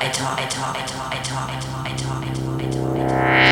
I talk, I talk, I talk, I talk, I talk, I talk, I talk, I talk.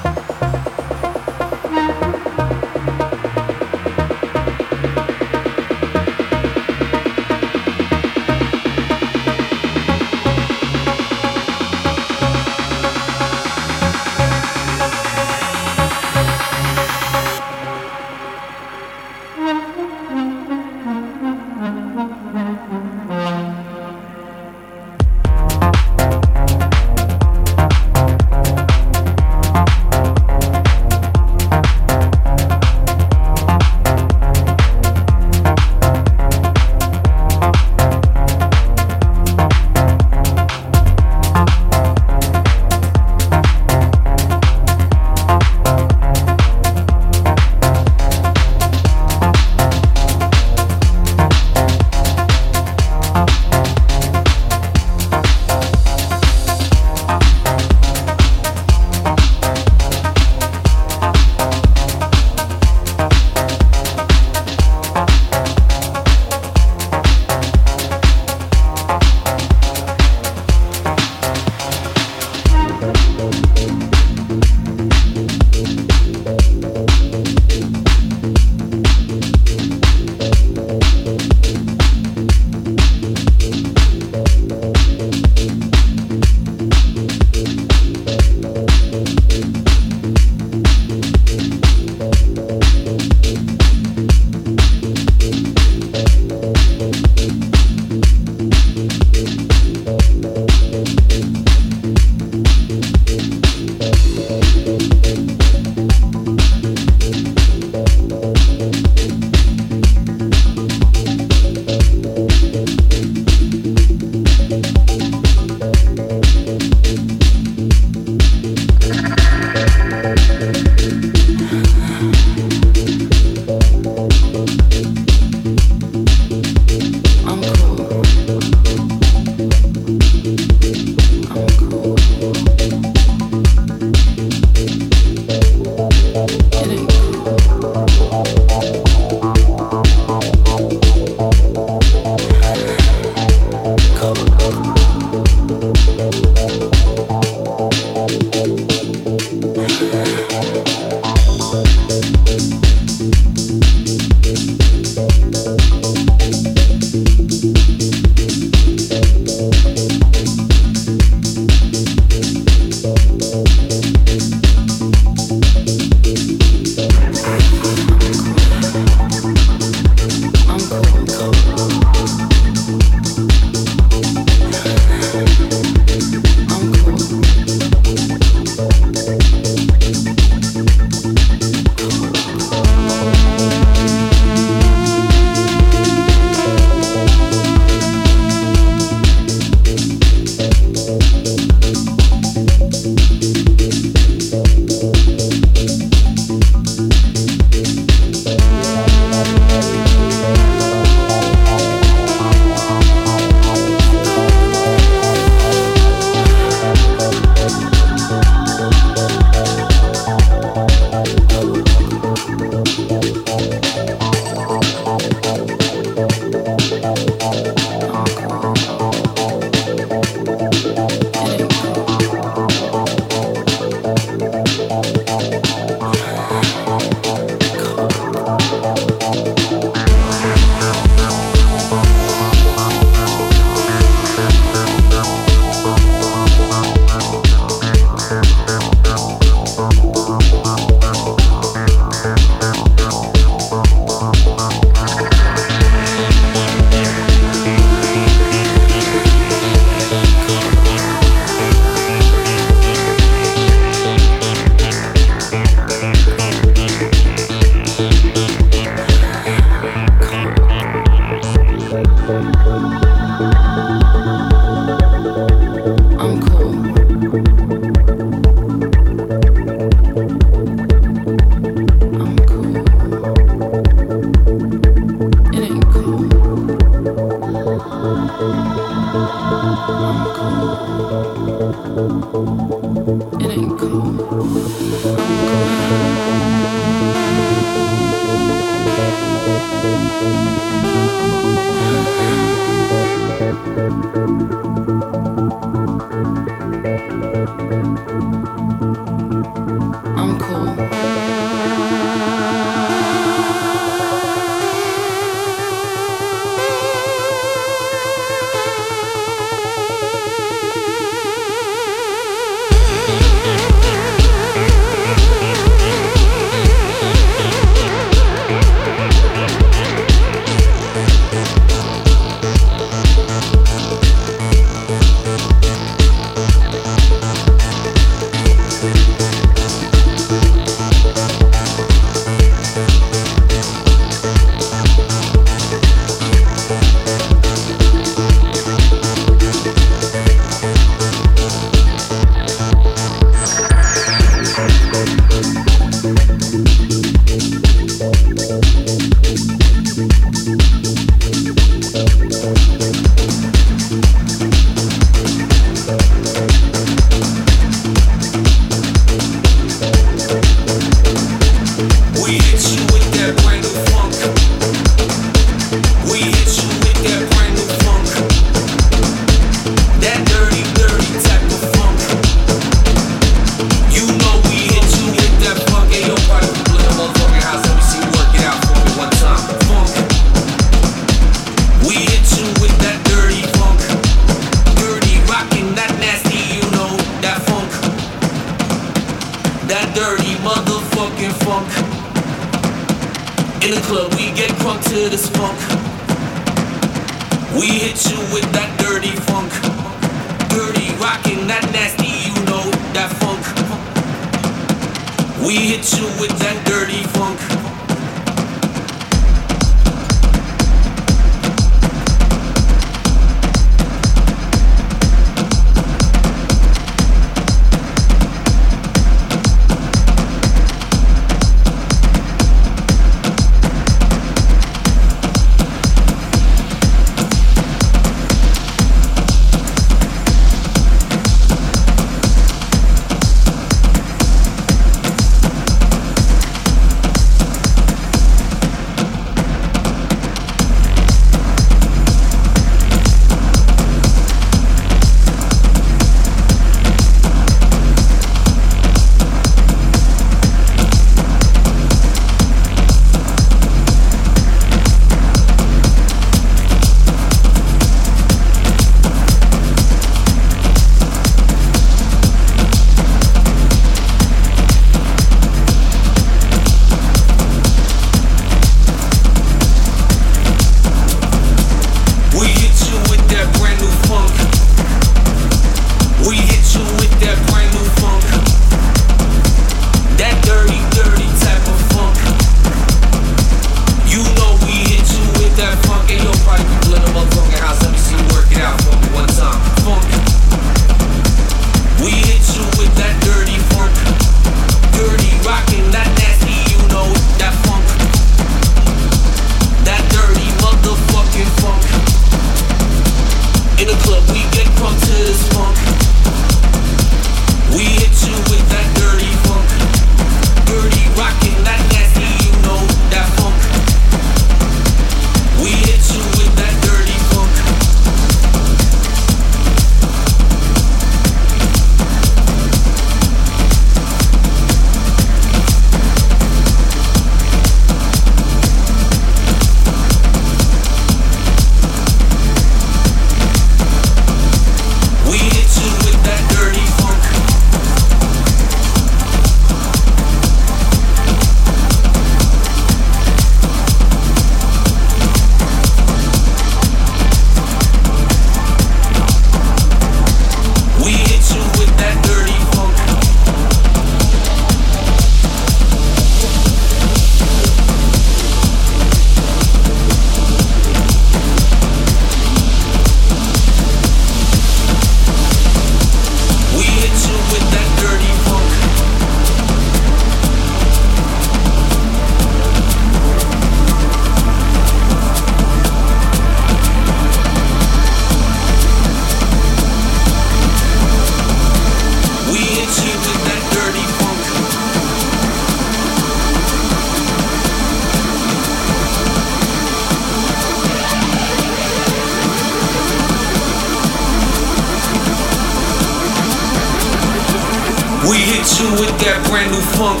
With that brand new funk.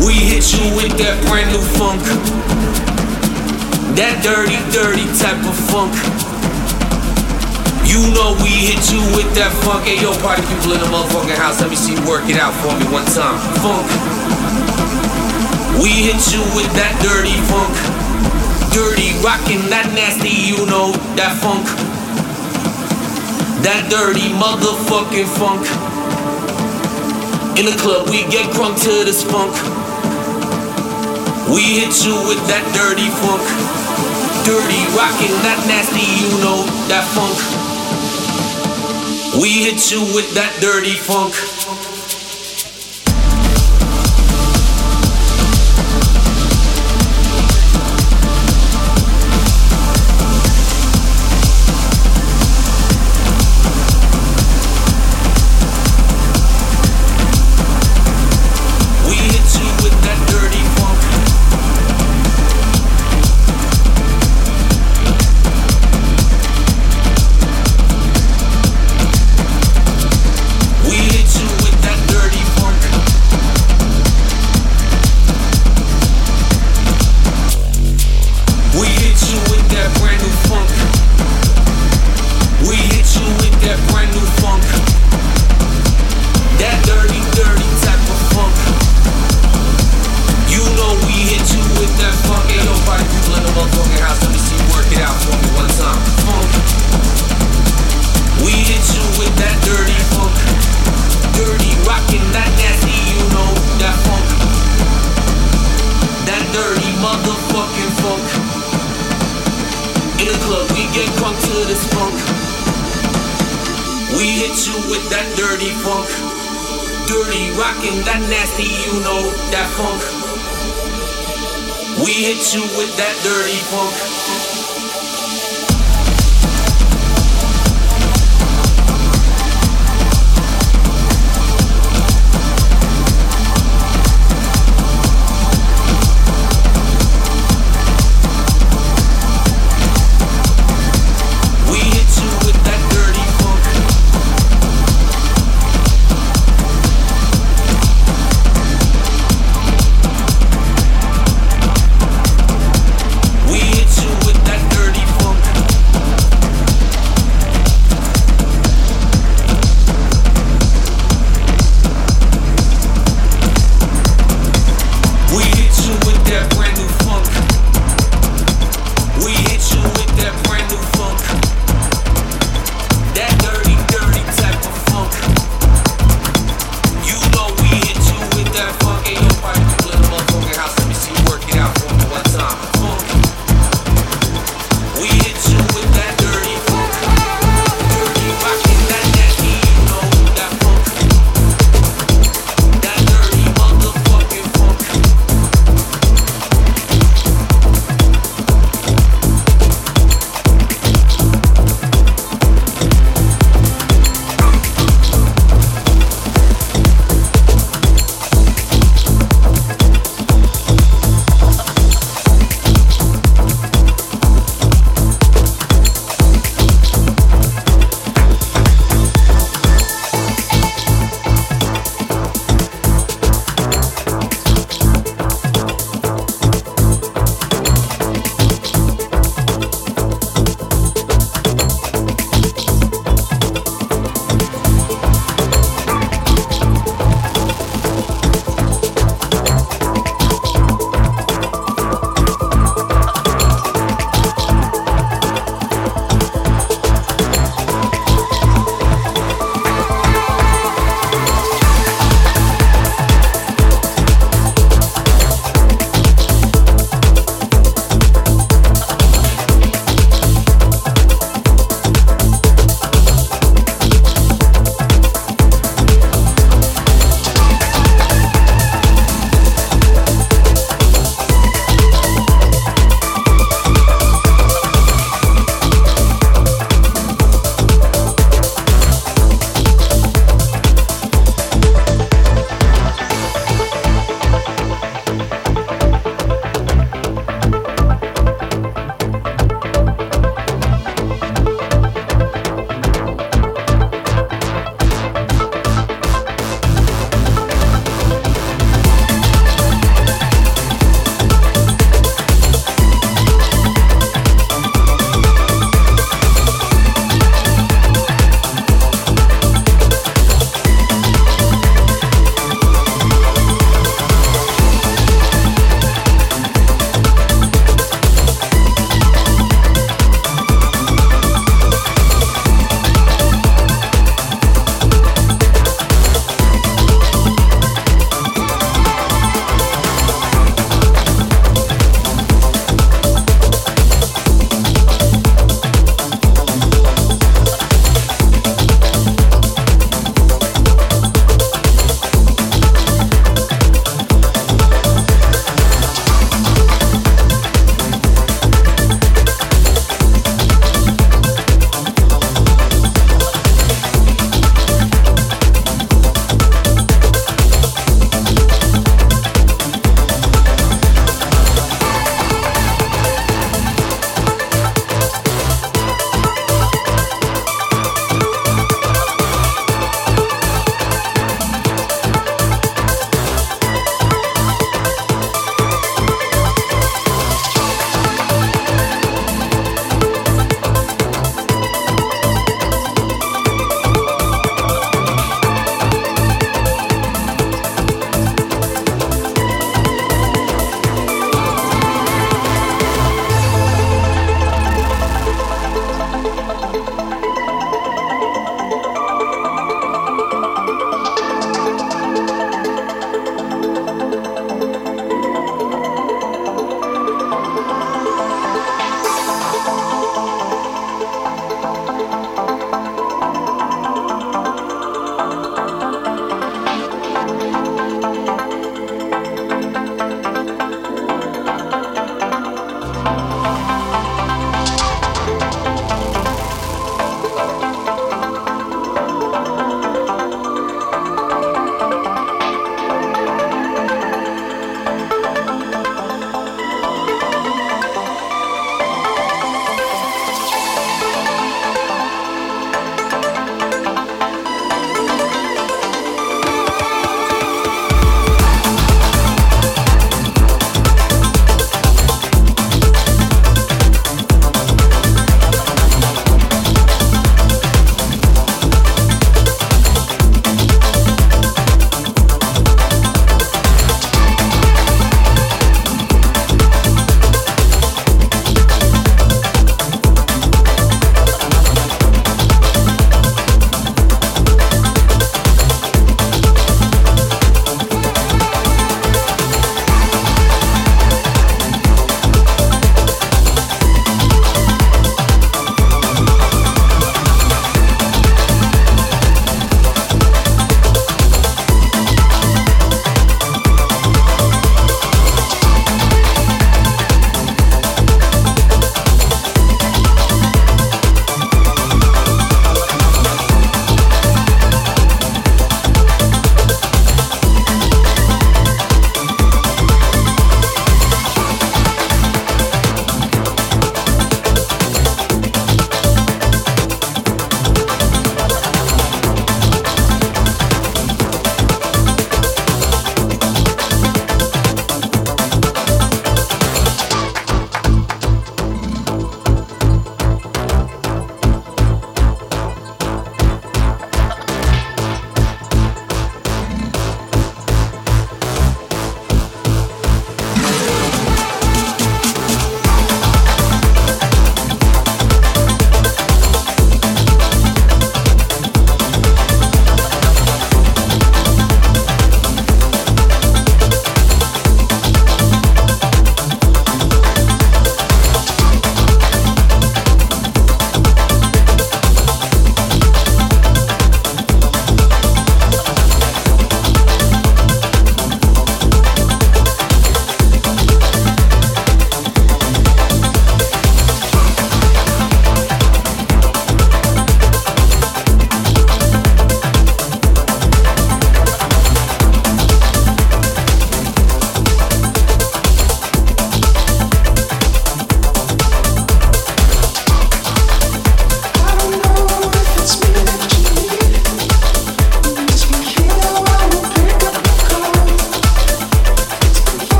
We hit you with that brand new funk. That dirty, dirty type of funk. You know we hit you with that funk. Hey, yo, party people in the motherfucking house, let me see you work it out for me one time. Funk. We hit you with that dirty funk. Dirty, rockin' that nasty, you know, that funk. That dirty motherfucking funk. In the club, we get crunk to this funk. We hit you with that dirty funk. Dirty, rockin' that nasty, you know, that funk. We hit you with that dirty funk. To this funk. We hit you with that dirty funk. Dirty, rockin' that nasty, you know that funk. We hit you with that dirty funk.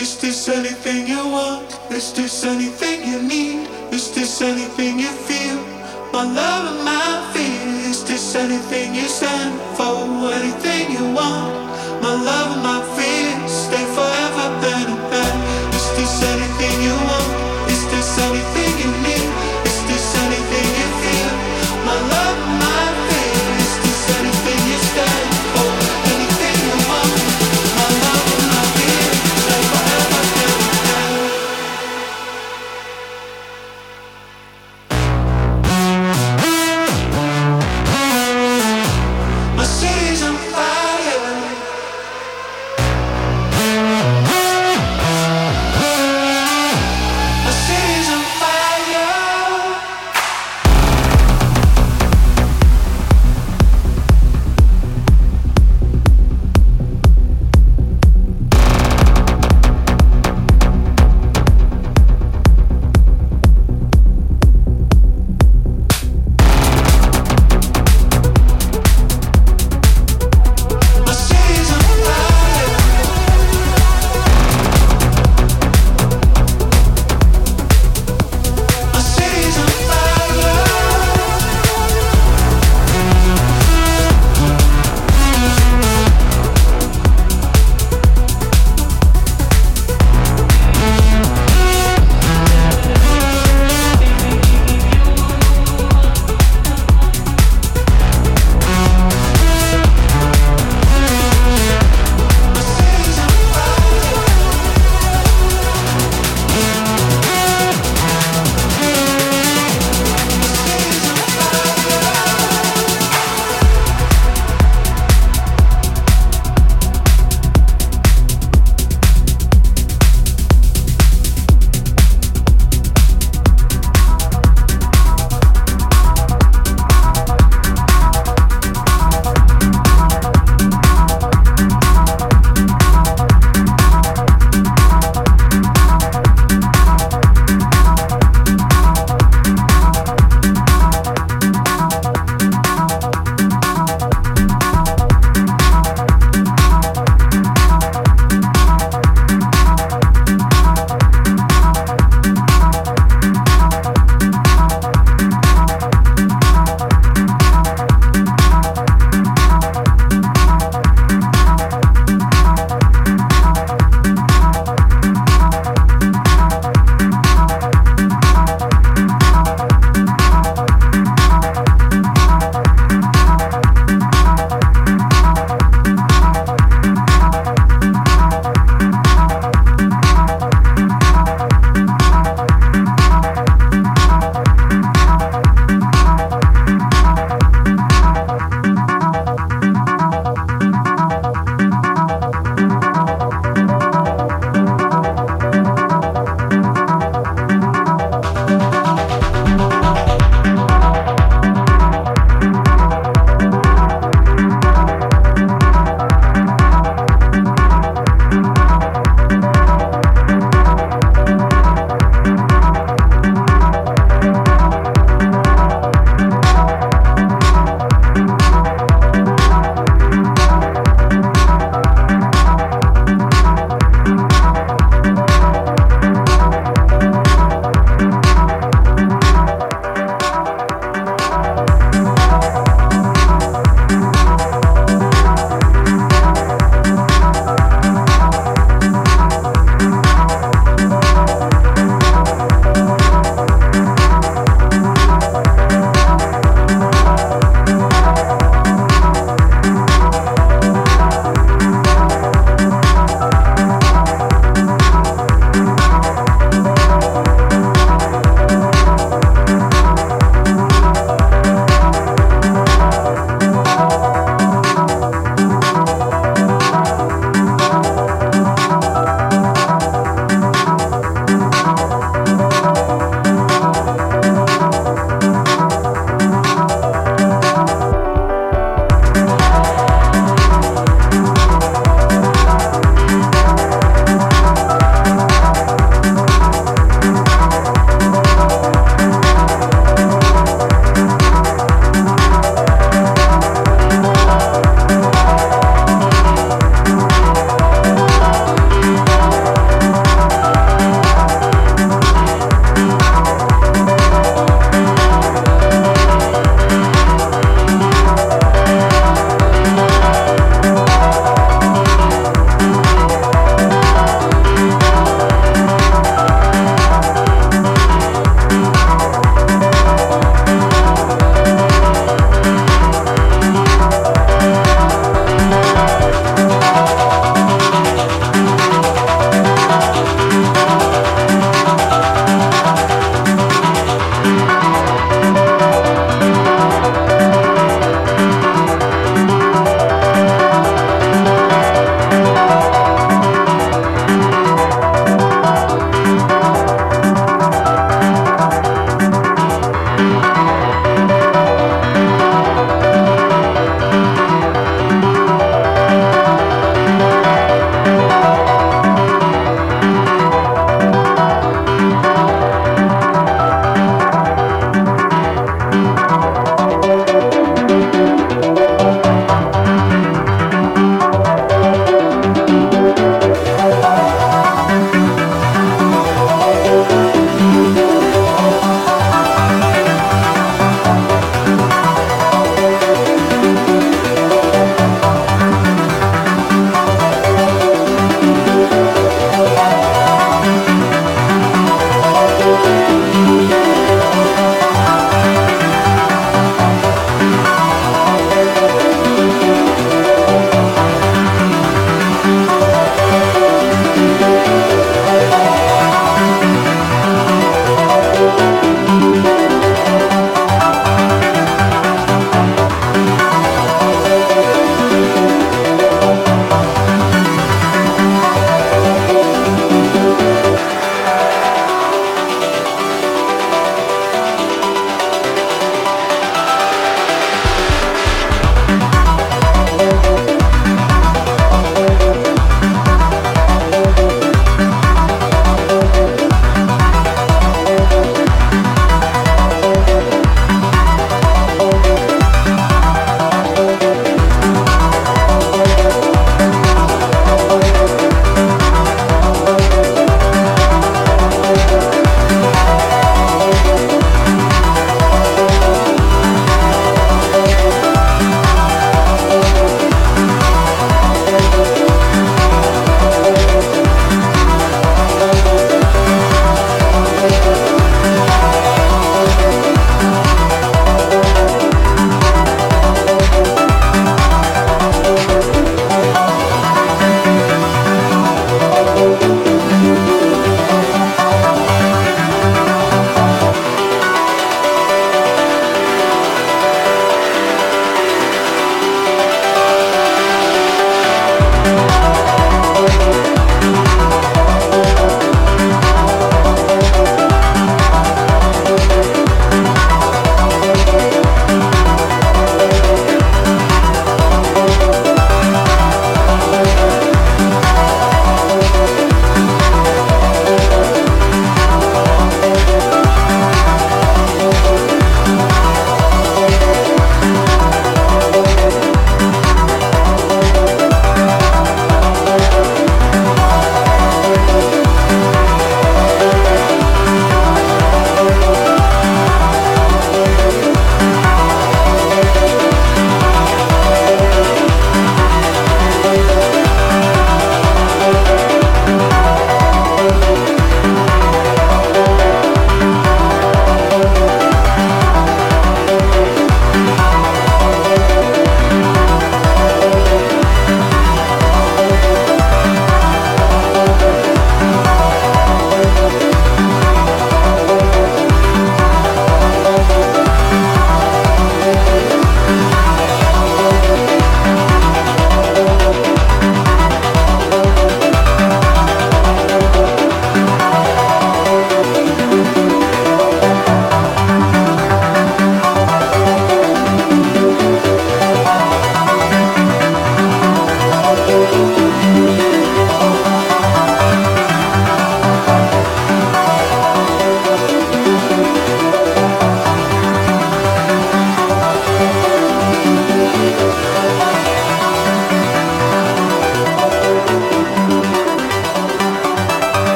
Is this anything you want? Is this anything you need? Is this anything you feel? My love and my fear. Is this anything you stand for? Anything you want? My love and my